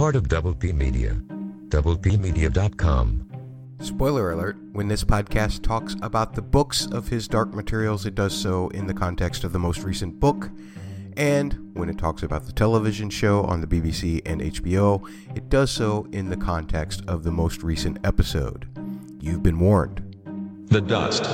part of Double P Media. DoublePmedia.com. Spoiler alert when this podcast talks about the books of his Dark Materials, it does so in the context of the most recent book. And when it talks about the television show on the BBC and HBO, it does so in the context of the most recent episode. You've been warned. The Dust.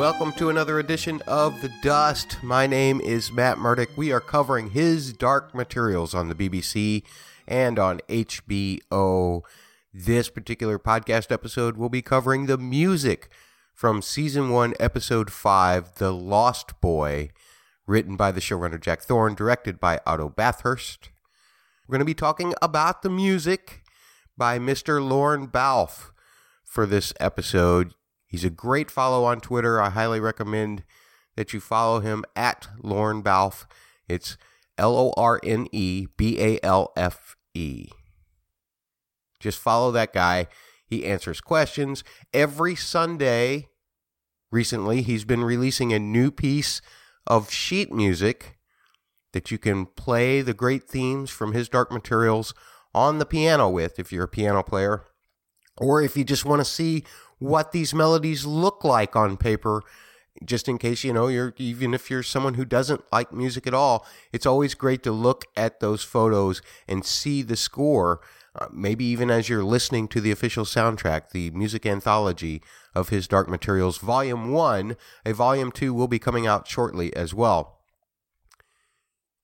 Welcome to another edition of The Dust. My name is Matt Murdock. We are covering his Dark Materials on the BBC and on HBO. This particular podcast episode will be covering the music from season 1, episode 5, The Lost Boy, written by the showrunner Jack Thorne, directed by Otto Bathurst. We're going to be talking about the music by Mr. Lorne Balfe for this episode. He's a great follow on Twitter. I highly recommend that you follow him at Lorne Balfe. It's L O R N E B A L F E. Just follow that guy. He answers questions every Sunday. Recently, he's been releasing a new piece of sheet music that you can play the great themes from his Dark Materials on the piano with if you're a piano player, or if you just want to see what these melodies look like on paper just in case you know you're even if you're someone who doesn't like music at all it's always great to look at those photos and see the score uh, maybe even as you're listening to the official soundtrack the music anthology of his dark materials volume 1 a volume 2 will be coming out shortly as well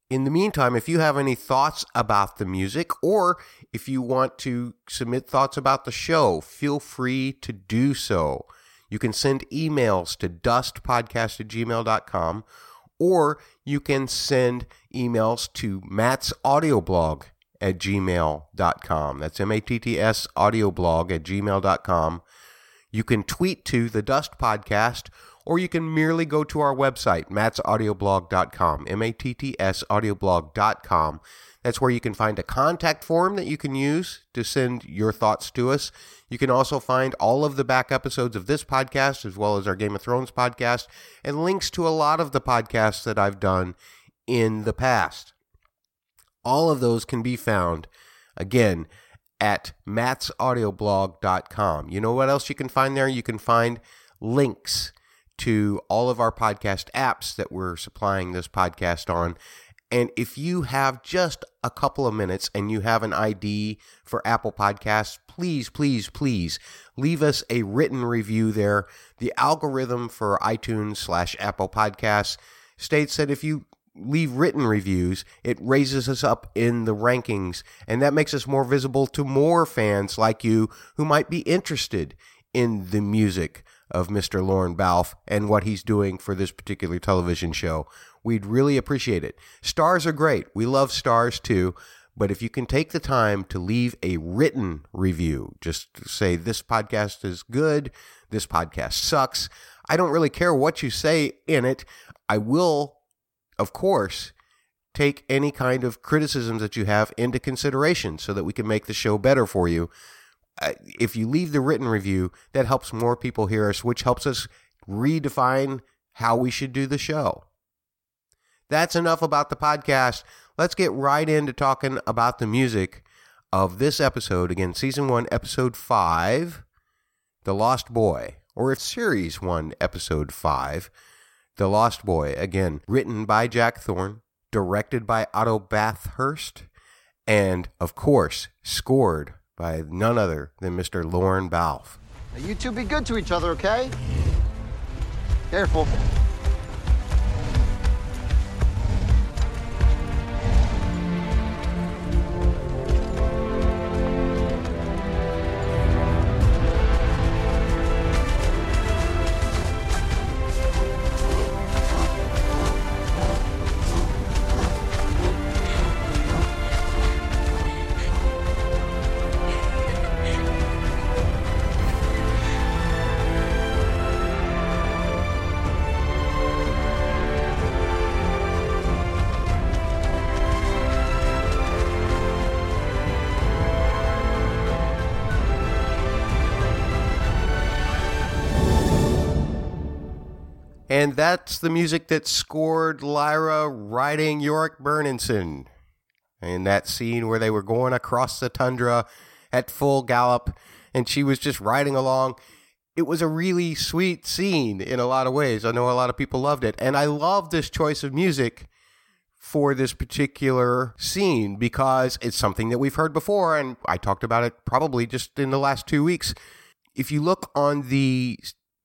in the meantime, if you have any thoughts about the music or if you want to submit thoughts about the show, feel free to do so. You can send emails to dustpodcast at gmail.com or you can send emails to Matt's audioblog at gmail.com. That's M A T T S audioblog at gmail.com. You can tweet to the Dust Podcast or you can merely go to our website, mattsaudioblog.com, M A T T S audioblog.com. That's where you can find a contact form that you can use to send your thoughts to us. You can also find all of the back episodes of this podcast, as well as our Game of Thrones podcast, and links to a lot of the podcasts that I've done in the past. All of those can be found, again, at mattsaudioblog.com. You know what else you can find there? You can find links to all of our podcast apps that we're supplying this podcast on. And if you have just a couple of minutes and you have an ID for Apple Podcasts, please, please, please leave us a written review there. The algorithm for iTunes slash Apple Podcasts states that if you leave written reviews, it raises us up in the rankings, and that makes us more visible to more fans like you who might be interested in the music of Mr. Lorne Balfe and what he's doing for this particular television show. We'd really appreciate it. Stars are great. We love stars too. But if you can take the time to leave a written review, just say this podcast is good, this podcast sucks. I don't really care what you say in it. I will, of course, take any kind of criticisms that you have into consideration so that we can make the show better for you Uh, if you leave the written review, that helps more people hear us, which helps us redefine how we should do the show. That's enough about the podcast. Let's get right into talking about the music of this episode. Again, season one, episode five, The Lost Boy, or it's series one, episode five, The Lost Boy. Again, written by Jack Thorne, directed by Otto Bathurst, and of course, scored by none other than Mr. Lorne Balfe. You two be good to each other, okay? Careful. And that's the music that scored Lyra riding Iorek Byrnison in that scene where they were going across the tundra at full gallop and she was just riding along. It was a really sweet scene in a lot of ways. I know a lot of people loved it. And I love this choice of music for this particular scene because it's something that we've heard before. And I talked about it probably just in the last two weeks. If you look on the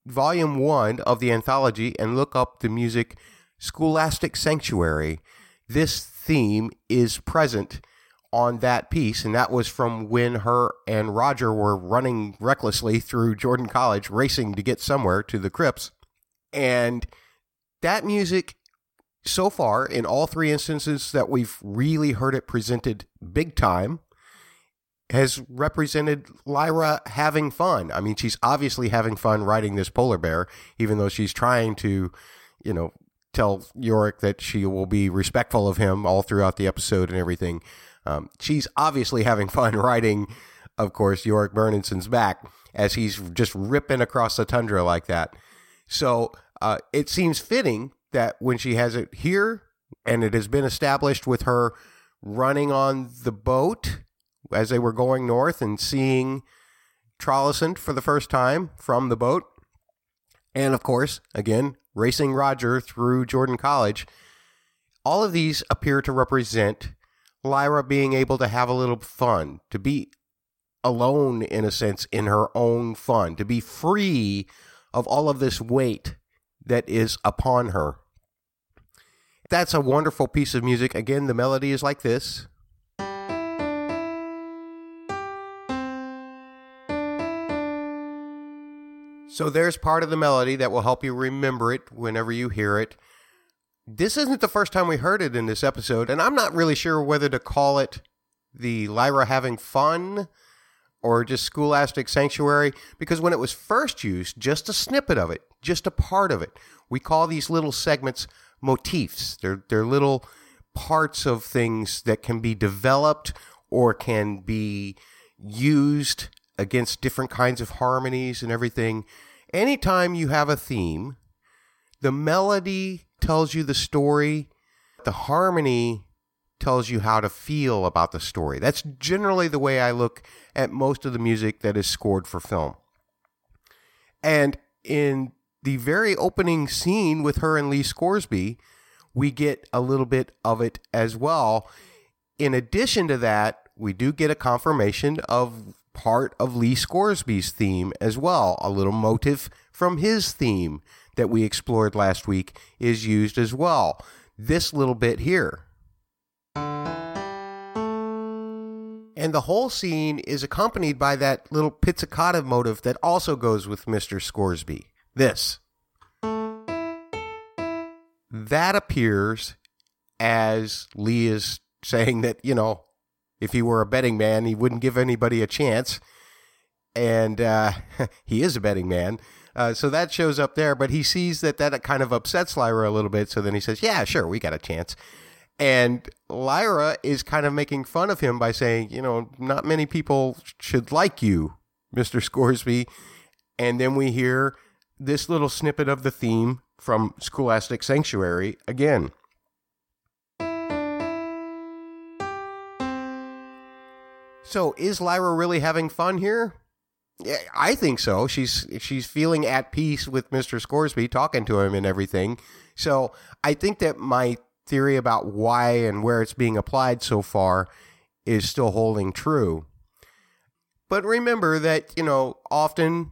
volume one of the anthology and look up the music Scholastic Sanctuary, this theme is present on that piece, and that was from when her and Roger were running recklessly through Jordan College, racing to get somewhere to the crypts. And that music, so far, in all three instances that we've really heard it presented big time, has represented Lyra having fun. I mean, she's obviously having fun riding this polar bear, even though she's trying to, you know, tell Iorek that she will be respectful of him all throughout the episode and everything. Um, she's obviously having fun riding, of course, Iorek Byrnison's back as he's just ripping across the tundra like that. So uh, it seems fitting that when she has it here, and it has been established with her running on the boat as they were going north and seeing Trollesund for the first time from the boat. And of course, again, racing Roger through Jordan College. All of these appear to represent Lyra being able to have a little fun, to be alone in a sense in her own fun, to be free of all of this weight that is upon her. That's a wonderful piece of music. Again, the melody is like this. So there's part of the melody that will help you remember it whenever you hear it. This isn't the first time we heard it in this episode, and I'm not really sure whether to call it the Lyra having fun or just Scholastic Sanctuary, because when it was first used, just a snippet of it, just a part of it, we call these little segments motifs. They're, they're little parts of things that can be developed or can be used against different kinds of harmonies and everything. Anytime you have a theme, the melody tells you the story, the harmony tells you how to feel about the story. That's generally the way I look at most of the music that is scored for film. And in the very opening scene with her and Lee Scoresby, we get a little bit of it as well. In addition to that, we do get a confirmation of part of Lee Scoresby's theme as well. A little motive from his theme that we explored last week is used as well. This little bit here. And the whole scene is accompanied by that little pizzicato motive that also goes with Mr. Scoresby. This. That appears as Lee is saying that, you know, if he were a betting man, he wouldn't give anybody a chance. And uh, he is a betting man. Uh, so that shows up there, but he sees that that kind of upsets Lyra a little bit. So then he says, Yeah, sure, we got a chance. And Lyra is kind of making fun of him by saying, You know, not many people should like you, Mr. Scoresby. And then we hear this little snippet of the theme from Scholastic Sanctuary again. So is Lyra really having fun here? Yeah, I think so. She's she's feeling at peace with Mr. Scoresby, talking to him and everything. So I think that my theory about why and where it's being applied so far is still holding true. But remember that, you know, often,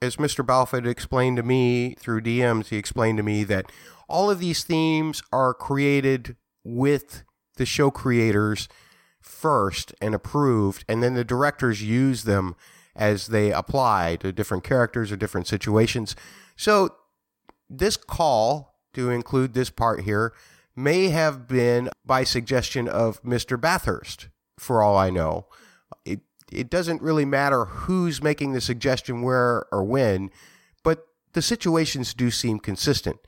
as Mr. Balfour explained to me through DMs, he explained to me that all of these themes are created with the show creators first and approved, and then the directors use them as they apply to different characters or different situations. So, this call to include this part here may have been by suggestion of Mr. Bathurst, for all I know. It, it doesn't really matter who's making the suggestion where or when, but the situations do seem consistent.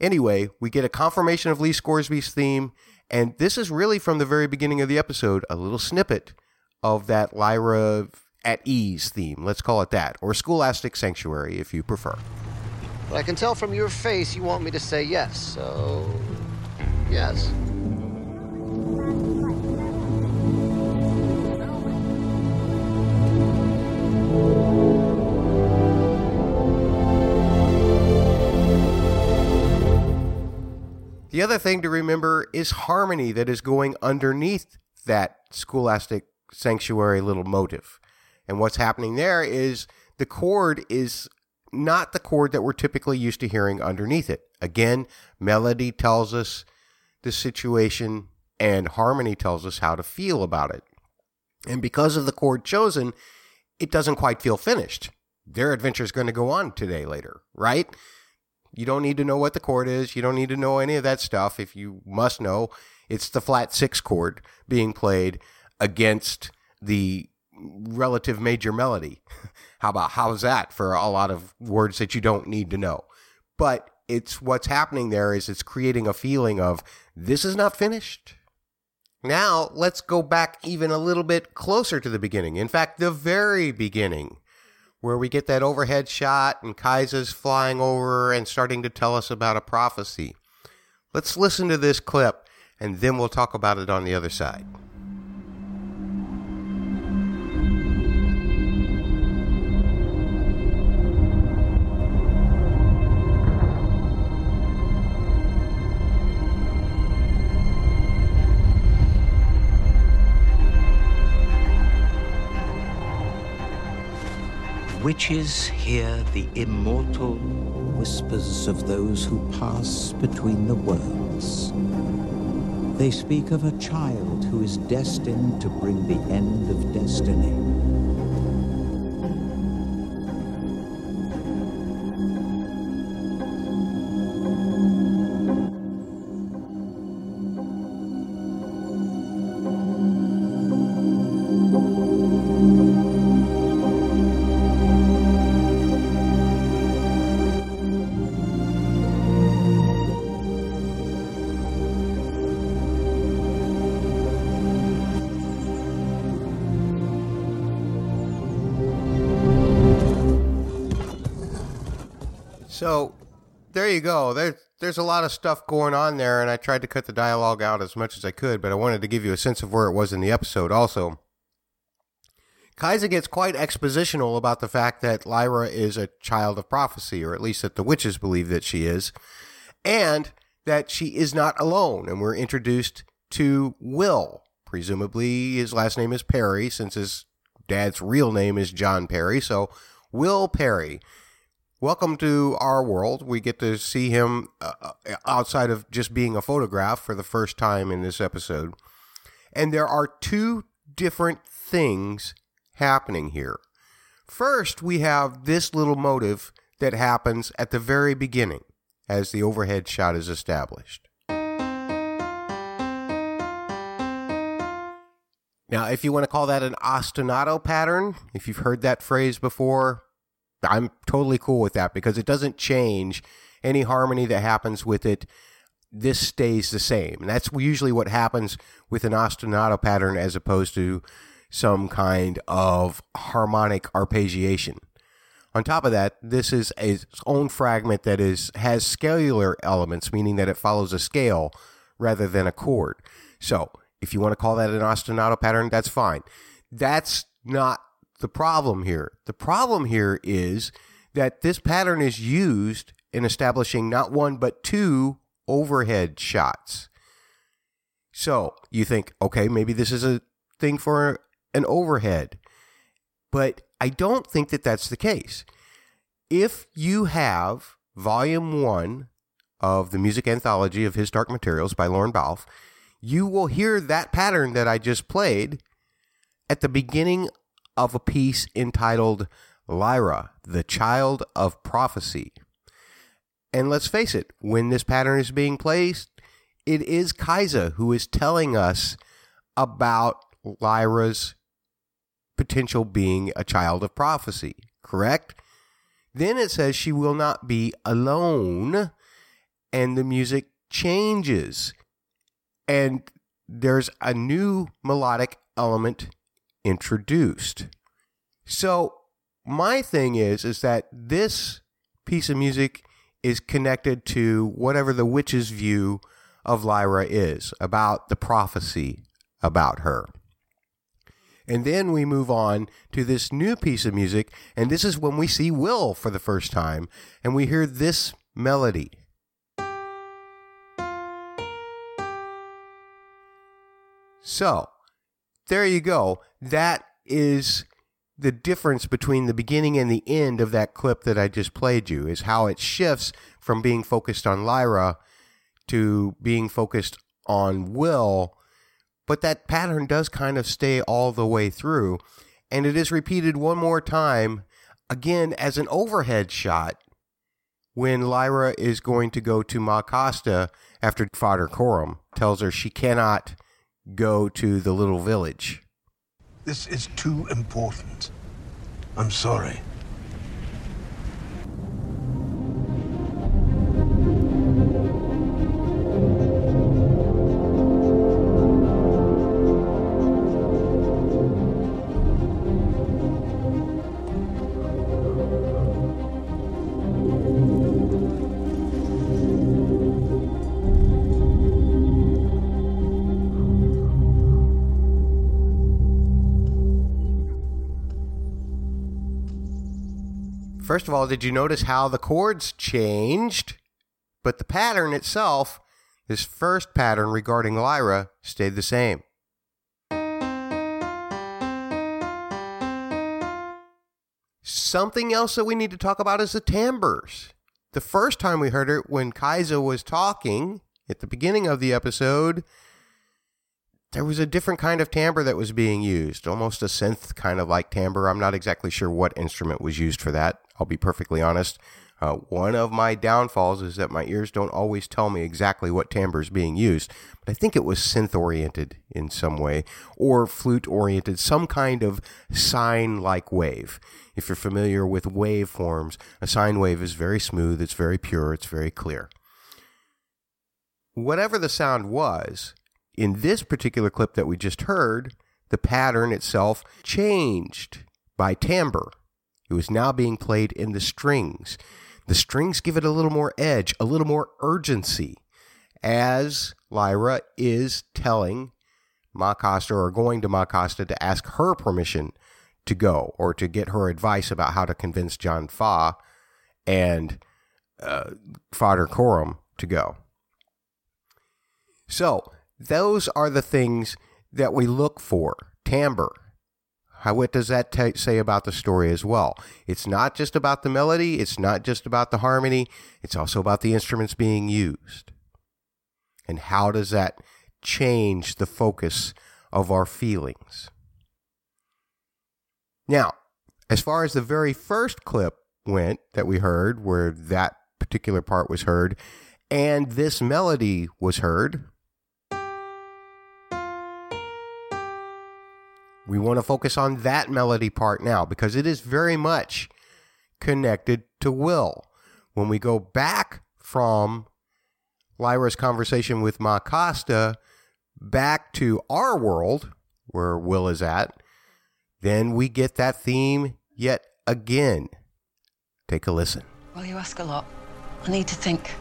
Anyway, we get a confirmation of Lee Scoresby's theme, and this is really from the very beginning of the episode, a little snippet of that Lyra at ease theme, let's call it that, or Scholastic Sanctuary if you prefer. But I can tell from your face you want me to say yes, so. Yes. The other thing to remember is harmony that is going underneath that scholastic sanctuary little motive. And what's happening there is the chord is not the chord that we're typically used to hearing underneath it. Again, melody tells us the situation and harmony tells us how to feel about it. And because of the chord chosen, it doesn't quite feel finished. Their adventure is going to go on today later, right? You don't need to know what the chord is. You don't need to know any of that stuff. If you must know, it's the flat six chord being played against the relative major melody. How about how's that for a lot of words that you don't need to know? But it's what's happening there is it's creating a feeling of this is not finished. Now, let's go back even a little bit closer to the beginning. In fact, the very beginning where we get that overhead shot and Kaisa's flying over and starting to tell us about a prophecy. Let's listen to this clip and then we'll talk about it on the other side. Witches hear the immortal whispers of those who pass between the worlds. They speak of a child who is destined to bring the end of destiny. There. There, there's a lot of stuff going on there, and I tried to cut the dialogue out as much as I could, but I wanted to give you a sense of where it was in the episode also. Kaisa gets quite expositional about the fact that Lyra is a child of prophecy, or at least that the witches believe that she is, and that she is not alone. And we're introduced to Will. Presumably, his last name is Parry, since his dad's real name is John Parry. So, Will Parry welcome to our world. We get to see him uh, uh, outside of just being a photograph for the first time in this episode. And there are two different things happening here. First, we have this little motive that happens at the very beginning as the overhead shot is established. Now, if you want to call that an ostinato pattern, if you've heard that phrase before, I'm totally cool with that because it doesn't change any harmony that happens with it. This stays the same. And that's usually what happens with an ostinato pattern as opposed to some kind of harmonic arpeggiation. On top of that, this is its own fragment that is has scalar elements, meaning that it follows a scale rather than a chord. So, if you want to call that an ostinato pattern, that's fine. That's not the problem here? The problem here is that this pattern is used in establishing not one but two overhead shots. So you think, okay, maybe this is a thing for an overhead. But I don't think that that's the case. If you have volume one of the music anthology of His Dark Materials by Lorne Balfe, you will hear that pattern that I just played at the beginning of a piece entitled Lyra, the Child of Prophecy. And let's face it, when this pattern is being placed, it is Kaisa who is telling us about Lyra's potential being a child of prophecy, correct? Then it says she will not be alone, and the music changes. And there's a new melodic element introduced. So my thing is is that this piece of music is connected to whatever the witch's view of Lyra is about the prophecy about her. And then we move on to this new piece of music, and this is when we see Will for the first time, and we hear this melody. So, there you go. That is the difference between the beginning and the end of that clip that I just played you, is how it shifts from being focused on Lyra to being focused on Will but that pattern does kind of stay all the way through. And it is repeated one more time, again as an overhead shot, when Lyra is going to go to Ma Costa after Father Coram tells her she cannot go to the little village. This is too important. I'm sorry. First of all, did you notice how the chords changed? But the pattern itself, this first pattern regarding Lyra, stayed the same. Something else that we need to talk about is the timbres. The first time we heard it, when Kaisa was talking at the beginning of the episode, there was a different kind of timbre that was being used, almost a synth kind of like timbre. I'm not exactly sure what instrument was used for that. I'll be perfectly honest. Uh, one of my downfalls is that my ears don't always tell me exactly what timbre is being used, but I think it was synth oriented in some way or flute oriented, some kind of sine like wave. If you're familiar with waveforms, a sine wave is very smooth, it's very pure, it's very clear. Whatever the sound was, in this particular clip that we just heard, the pattern itself changed by timbre. It was now being played in the strings. The strings give it a little more edge, a little more urgency, as Lyra is telling Ma Costa or going to Ma Costa to ask her permission to go or to get her advice about how to convince John Faa and uh, Father Coram to go. So those are the things that we look for. Timbre. How, what does that t- say about the story as well? It's not just about the melody, it's not just about the harmony, it's also about the instruments being used. And how does that change the focus of our feelings? Now, as far as the very first clip went that we heard, where that particular part was heard, and this melody was heard, We want to focus on that melody part now because it is very much connected to Will. When we go back from Lyra's conversation with Ma Costa back to our world, where Will is at, then we get that theme yet again. Take a listen. Well, you ask a lot. I need to think.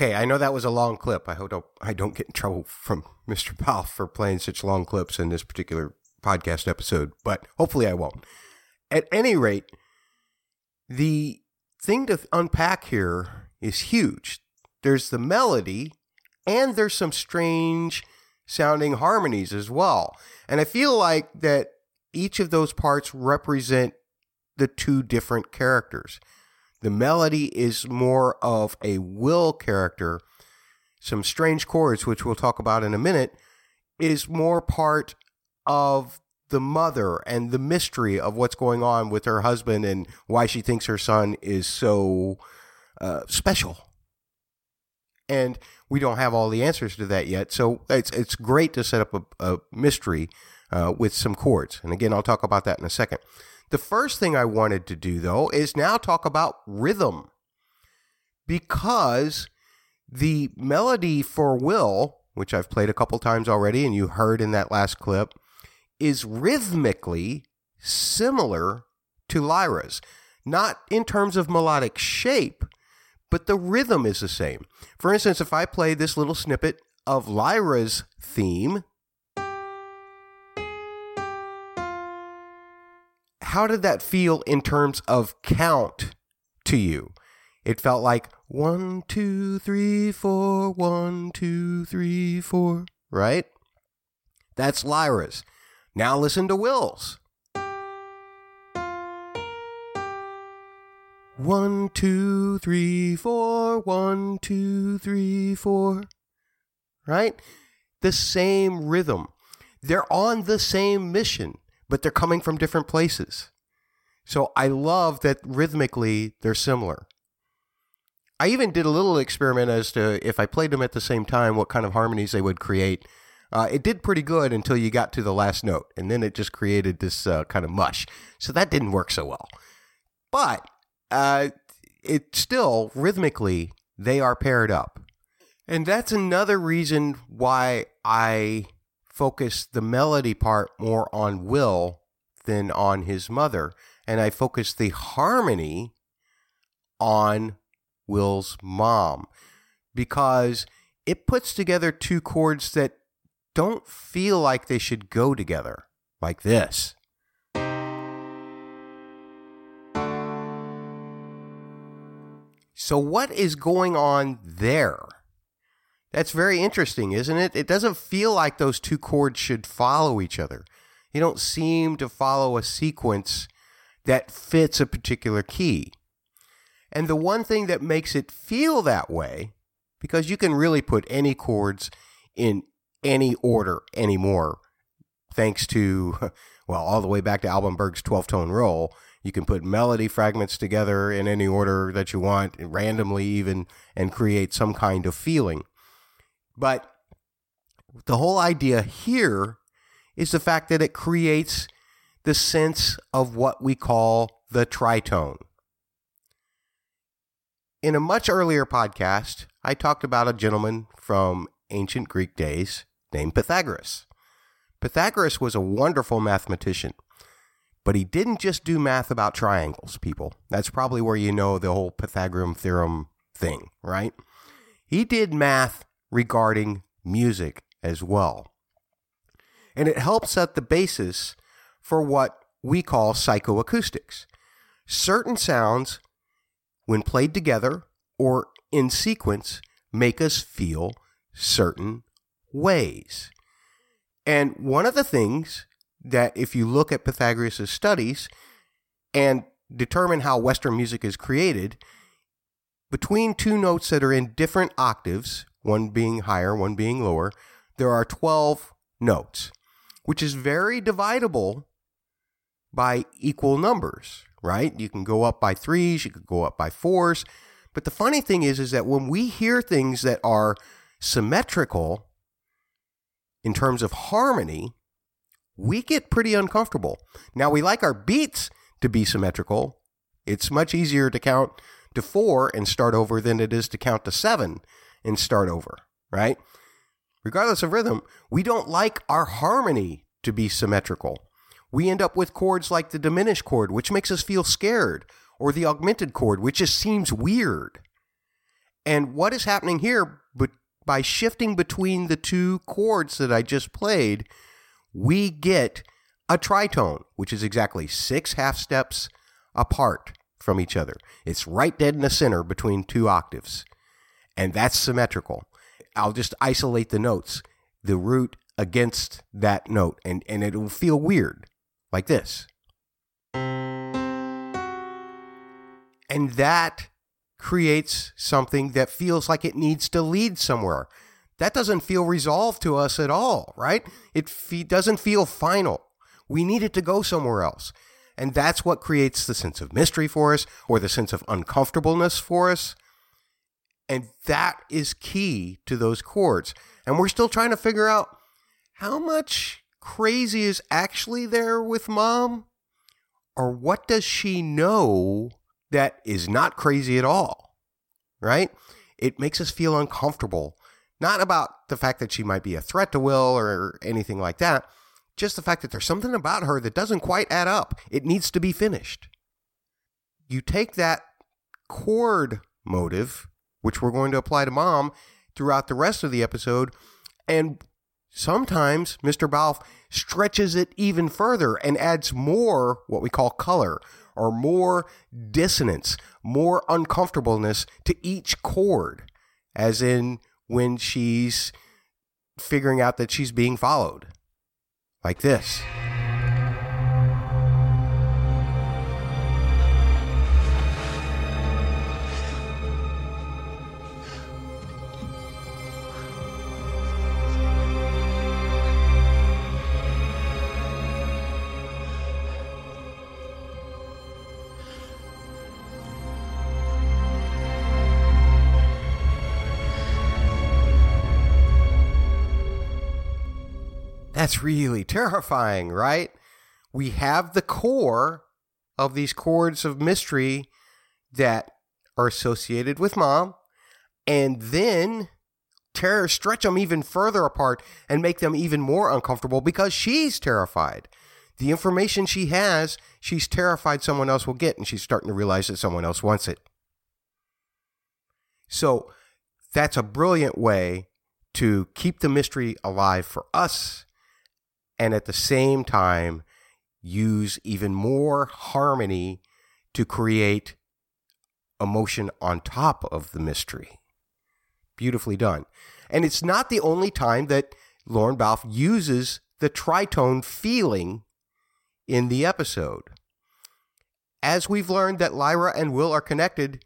Okay, I know that was a long clip. I hope I don't get in trouble from Mr. Powell for playing such long clips in this particular podcast episode, but hopefully I won't. At any rate, the thing to unpack here is huge. There's the melody, and there's some strange sounding harmonies as well. And I feel like that each of those parts represent the two different characters. The melody is more of a will character. Some strange chords, which we'll talk about in a minute, is more part of the mother and the mystery of what's going on with her husband and why she thinks her son is so uh, special. And we don't have all the answers to that yet. So it's it's great to set up a, a mystery uh, with some chords. And again, I'll talk about that in a second. The first thing I wanted to do, though, is now talk about rhythm. Because the melody for Will, which I've played a couple times already and you heard in that last clip, is rhythmically similar to Lyra's. Not in terms of melodic shape, but the rhythm is the same. For instance, if I play this little snippet of Lyra's theme, how did that feel in terms of count to you? It felt like one, two, three, four, one, two, three, four, right? That's Lyra's. Now listen to Will's. One, two, three, four, one, two, three, four. Right? The same rhythm. They're on the same mission but they're coming from different places. So I love that rhythmically they're similar. I even did a little experiment as to if I played them at the same time, what kind of harmonies they would create. Uh, it did pretty good until you got to the last note, and then it just created this uh, kind of mush. So that didn't work so well. But uh, it still rhythmically they are paired up, and that's another reason why I focus the melody part more on Will than on his mother. And I focus the harmony on Will's mom because it puts together two chords that don't feel like they should go together, like this. So, what is going on there? That's very interesting, isn't it? It doesn't feel like those two chords should follow each other. You don't seem to follow a sequence that fits a particular key. And the one thing that makes it feel that way, because you can really put any chords in any order anymore, thanks to, well, all the way back to Alban Berg's 12 tone row. You can put melody fragments together in any order that you want, randomly even, and create some kind of feeling. But the whole idea here is the fact that it creates the sense of what we call the tritone. In a much earlier podcast, I talked about a gentleman from ancient Greek days named Pythagoras. Pythagoras was a wonderful mathematician, but he didn't just do math about triangles, people. That's probably where you know the whole Pythagorean theorem thing, right? He did math regarding music as well. And it helps set the basis for what we call psychoacoustics. Certain sounds, when played together or in sequence, make us feel certain ways. And one of the things that, if you look at Pythagoras' studies and determine how Western music is created, between two notes that are in different octaves, one being higher, one being lower, there are 12 notes, which is very dividable by equal numbers, right? You can go up by threes, you could go up by fours. But the funny thing is, is that when we hear things that are symmetrical in terms of harmony, we get pretty uncomfortable. Now, we like our beats to be symmetrical. It's much easier to count to four and start over than it is to count to seven and start over, right? Regardless of rhythm, we don't like our harmony to be symmetrical. We end up with chords like the diminished chord, which makes us feel scared, or the augmented chord, which just seems weird. And what is happening here, but by shifting between the two chords that I just played, we get a tritone, which is exactly six half steps apart from each other. It's right dead in the center between two octaves. And that's symmetrical. I'll just isolate the notes, the root against that note, and, and it'll feel weird, like this. And that creates something that feels like it needs to lead somewhere. That doesn't feel resolved to us at all, right? It fe- doesn't feel final. We need it to go somewhere else. And that's what creates the sense of mystery for us or the sense of uncomfortableness for us. And that is key to those chords. And we're still trying to figure out how much crazy is actually there with mom? Or what does she know that is not crazy at all? Right? It makes us feel uncomfortable. Not about the fact that she might be a threat to Will or anything like that, just the fact that there's something about her that doesn't quite add up. It needs to be finished. You take that chord motive, which we're going to apply to mom throughout the rest of the episode, and sometimes Mr. Balfe stretches it even further and adds more what we call color or more dissonance, more uncomfortableness to each chord, as in when she's figuring out that she's being followed like this. That's really terrifying, right? We have the core of these chords of mystery that are associated with mom, and then terror stretch them even further apart and make them even more uncomfortable because she's terrified. The information she has, she's terrified someone else will get, and she's starting to realize that someone else wants it. So that's a brilliant way to keep the mystery alive for us and at the same time use even more harmony to create emotion on top of the mystery. Beautifully done. And it's not the only time that Lorne Balfe uses the tritone feeling in the episode. As we've learned that Lyra and Will are connected,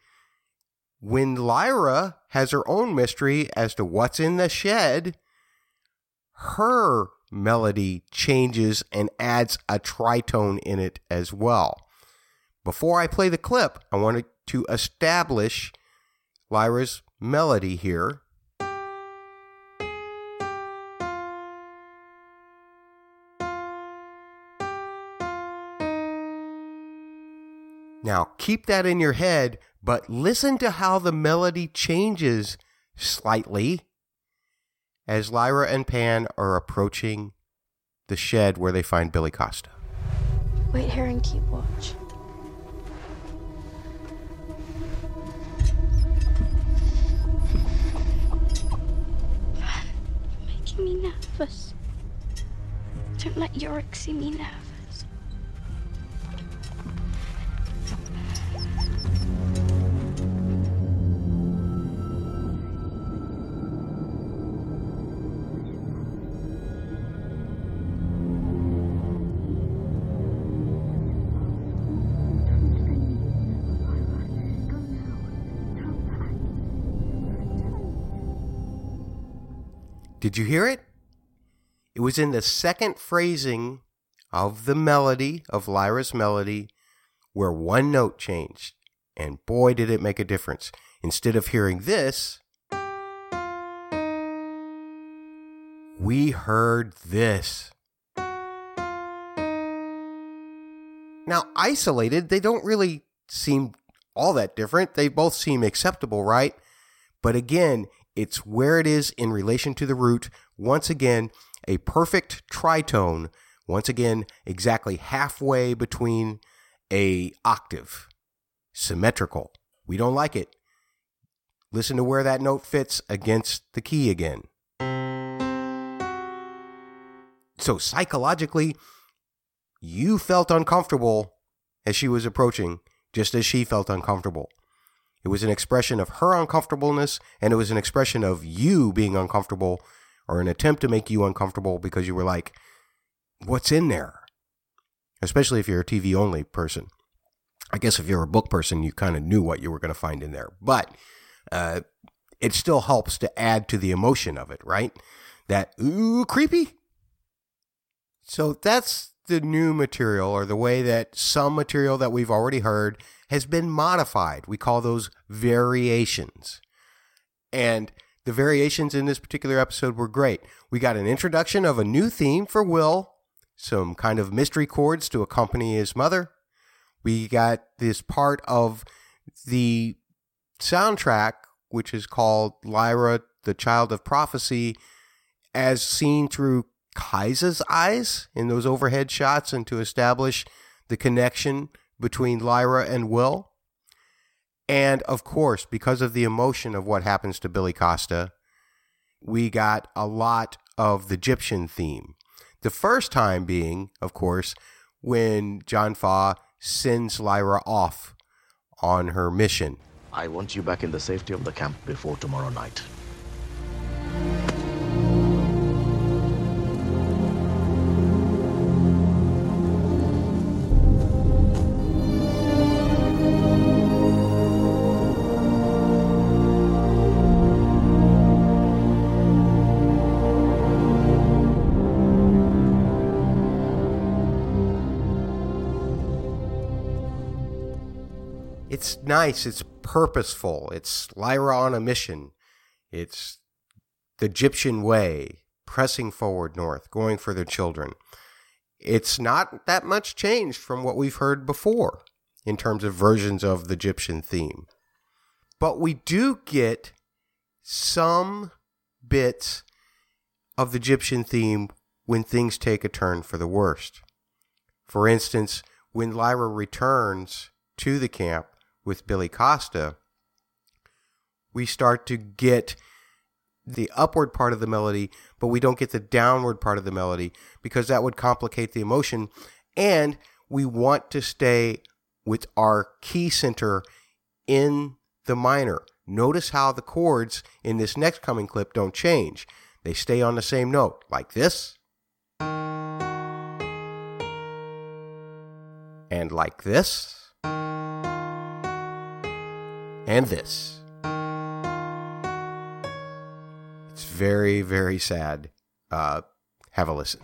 when Lyra has her own mystery as to what's in the shed, her melody changes and adds a tritone in it as well. Before I play the clip, I wanted to establish Lyra's melody here. Now, keep that in your head, but listen to how the melody changes slightly as Lyra and Pan are approaching the shed where they find Billy Costa. Wait here and keep watch. You're making me nervous. Don't let Iorek see me nervous. Did you hear it? It was in the second phrasing of the melody, of Lyra's melody, where one note changed. And boy, did it make a difference. Instead of hearing this, we heard this. Now, isolated, they don't really seem all that different. They both seem acceptable, right? But again, it's where it is in relation to the root. Once again, a perfect tritone. Once again, exactly halfway between a octave. Symmetrical. We don't like it. Listen to where that note fits against the key again. So psychologically, you felt uncomfortable as she was approaching, just as she felt uncomfortable. It was an expression of her uncomfortableness, and it was an expression of you being uncomfortable or an attempt to make you uncomfortable because you were like, what's in there? Especially if you're a TV only person. I guess if you're a book person, you kind of knew what you were going to find in there. But uh, it still helps to add to the emotion of it, right? That, ooh, creepy. So that's the new material or the way that some material that we've already heard has been modified. We call those variations. And the variations in this particular episode were great. We got an introduction of a new theme for Will, some kind of mystery chords to accompany his mother. We got this part of the soundtrack, which is called Lyra, the Child of Prophecy, as seen through Kaisa's eyes in those overhead shots and to establish the connection between Lyra and Will. And of course, because of the emotion of what happens to Billy Costa, we got a lot of the Gyptian theme. The first time being, of course, when John Faa sends Lyra off on her mission. I want you back in the safety of the camp before tomorrow night. It's nice, it's purposeful, it's Lyra on a mission, it's the Gyptian way, pressing forward north, going for their children. It's not that much changed from what we've heard before in terms of versions of the Gyptian theme. But we do get some bits of the Gyptian theme when things take a turn for the worst. For instance, when Lyra returns to the camp with Billy Costa, we start to get the upward part of the melody, but we don't get the downward part of the melody because that would complicate the emotion. And we want to stay with our key center in the minor. Notice how the chords in this next coming clip don't change. They stay on the same note, like this. And like this and this. It's very, very sad. Uh, have a listen.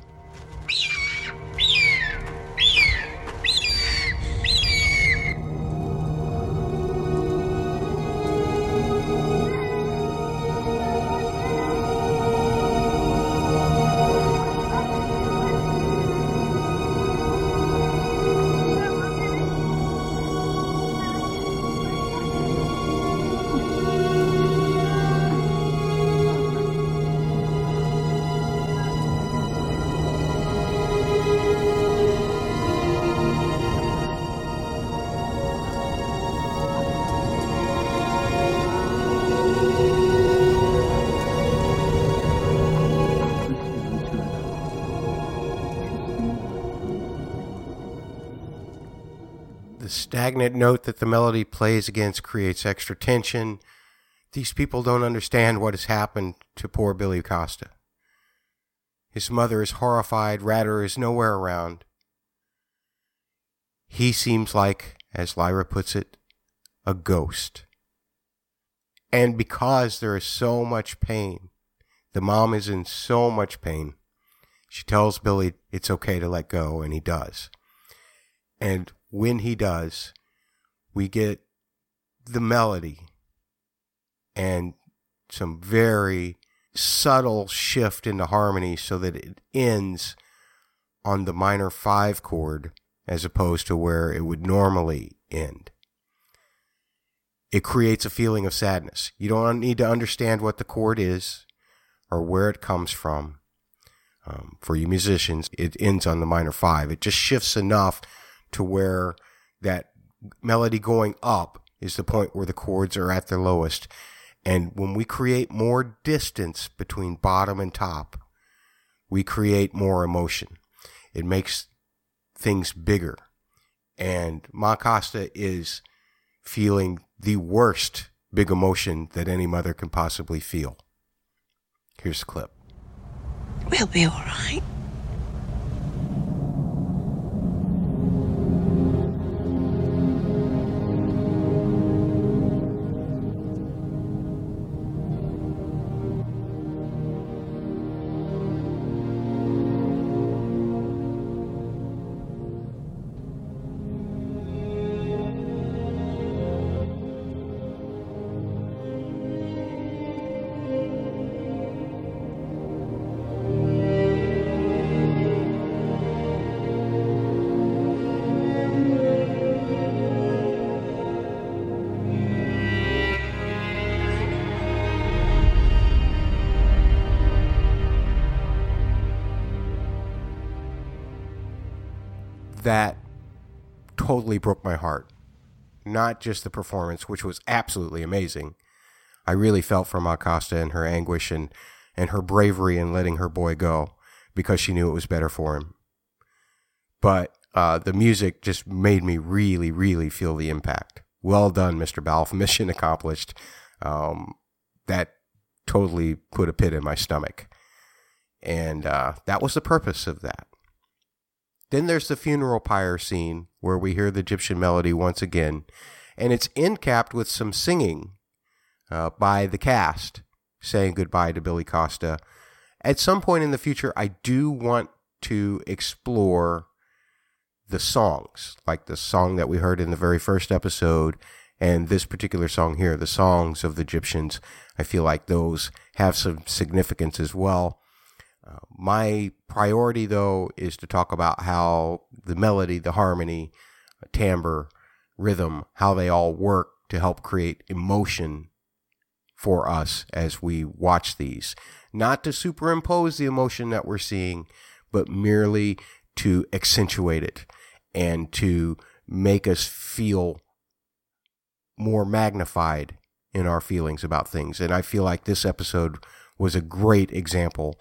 The melody plays against creates extra tension. These people don't understand what has happened to poor Billy Costa. His mother is horrified. Ratter is nowhere around. He seems like, as Lyra puts it, a ghost. And because there is so much pain, the mom is in so much pain, she tells Billy it's okay to let go, and he does. And when he does, we get the melody and some very subtle shift in the harmony so that it ends on the minor five chord as opposed to where it would normally end. It creates a feeling of sadness. You don't need to understand what the chord is or where it comes from. Um, for you musicians, it ends on the minor five. It just shifts enough to where that melody going up is the point where the chords are at their lowest. And when we create more distance between bottom and top, we create more emotion. It makes things bigger. And Ma Costa is feeling the worst big emotion that any mother can possibly feel. Here's the clip. We'll be all right. Just the performance, which was absolutely amazing. I really felt for Ma Costa and her anguish and, and her bravery in letting her boy go because she knew it was better for him. But uh, the music just made me really, really feel the impact. Well done, Mr. Balfe. Mission accomplished. Um, that totally put a pit in my stomach. And uh, that was the purpose of that. Then there's the funeral pyre scene where we hear the Gyptian melody once again, and it's end capped with some singing uh, by the cast saying goodbye to Billy Costa. At some point in the future, I do want to explore the songs, like the song that we heard in the very first episode and this particular song here, the songs of the Gyptians. I feel like those have some significance as well. Uh, my priority, though, is to talk about how the melody, the harmony, timbre, rhythm, how they all work to help create emotion for us as we watch these. Not to superimpose the emotion that we're seeing, but merely to accentuate it and to make us feel more magnified in our feelings about things. And I feel like this episode was a great example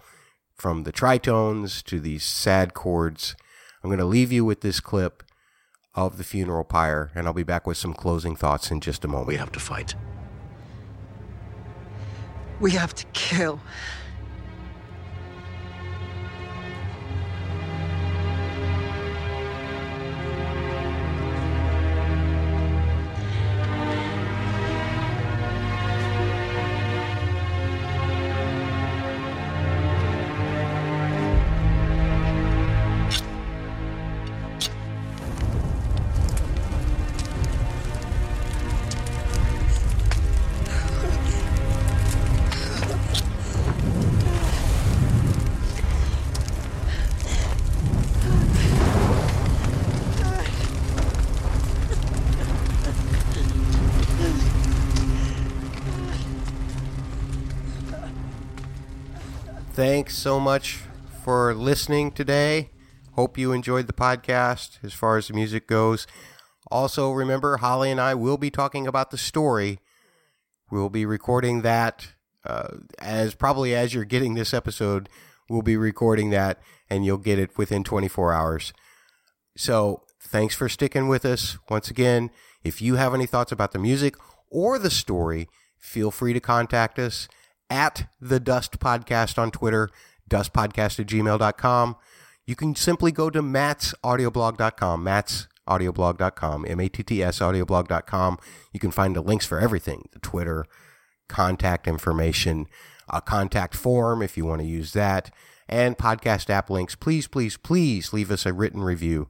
from the tritones to these sad chords. I'm going to leave you with this clip of the funeral pyre, and I'll be back with some closing thoughts in just a moment. We have to fight. We have to kill. Thanks so much for listening today. Hope you enjoyed the podcast as far as the music goes. Also, remember, Holly and I will be talking about the story. We'll be recording that uh, as probably as you're getting this episode. We'll be recording that and you'll get it within 24 hours. So, thanks for sticking with us. Once again, if you have any thoughts about the music or the story, feel free to contact us at the Dust Podcast on Twitter, dustpodcast at gmail.com. You can simply go to mattsaudioblog.com, mattsaudioblog.com, M-A-T-T-S audioblog.com. You can find the links for everything, the Twitter, contact information, a contact form if you want to use that, and podcast app links. Please, please, please leave us a written review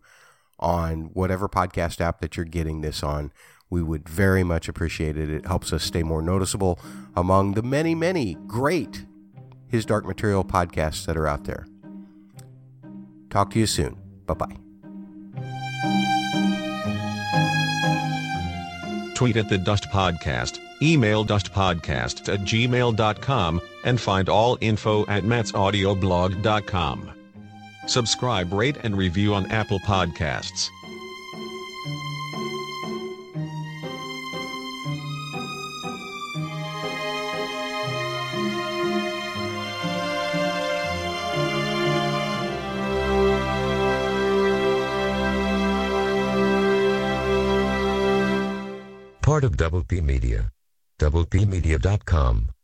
on whatever podcast app that you're getting this on. We would very much appreciate it. It helps us stay more noticeable among the many, many great His Dark Material podcasts that are out there. Talk to you soon. Bye bye. Tweet at the Dust Podcast, email dustpodcast at gmail.com, and find all info at mattsaudioblog.com. Subscribe, rate, and review on Apple Podcasts. Part of Double P Media. DoublePmedia.com.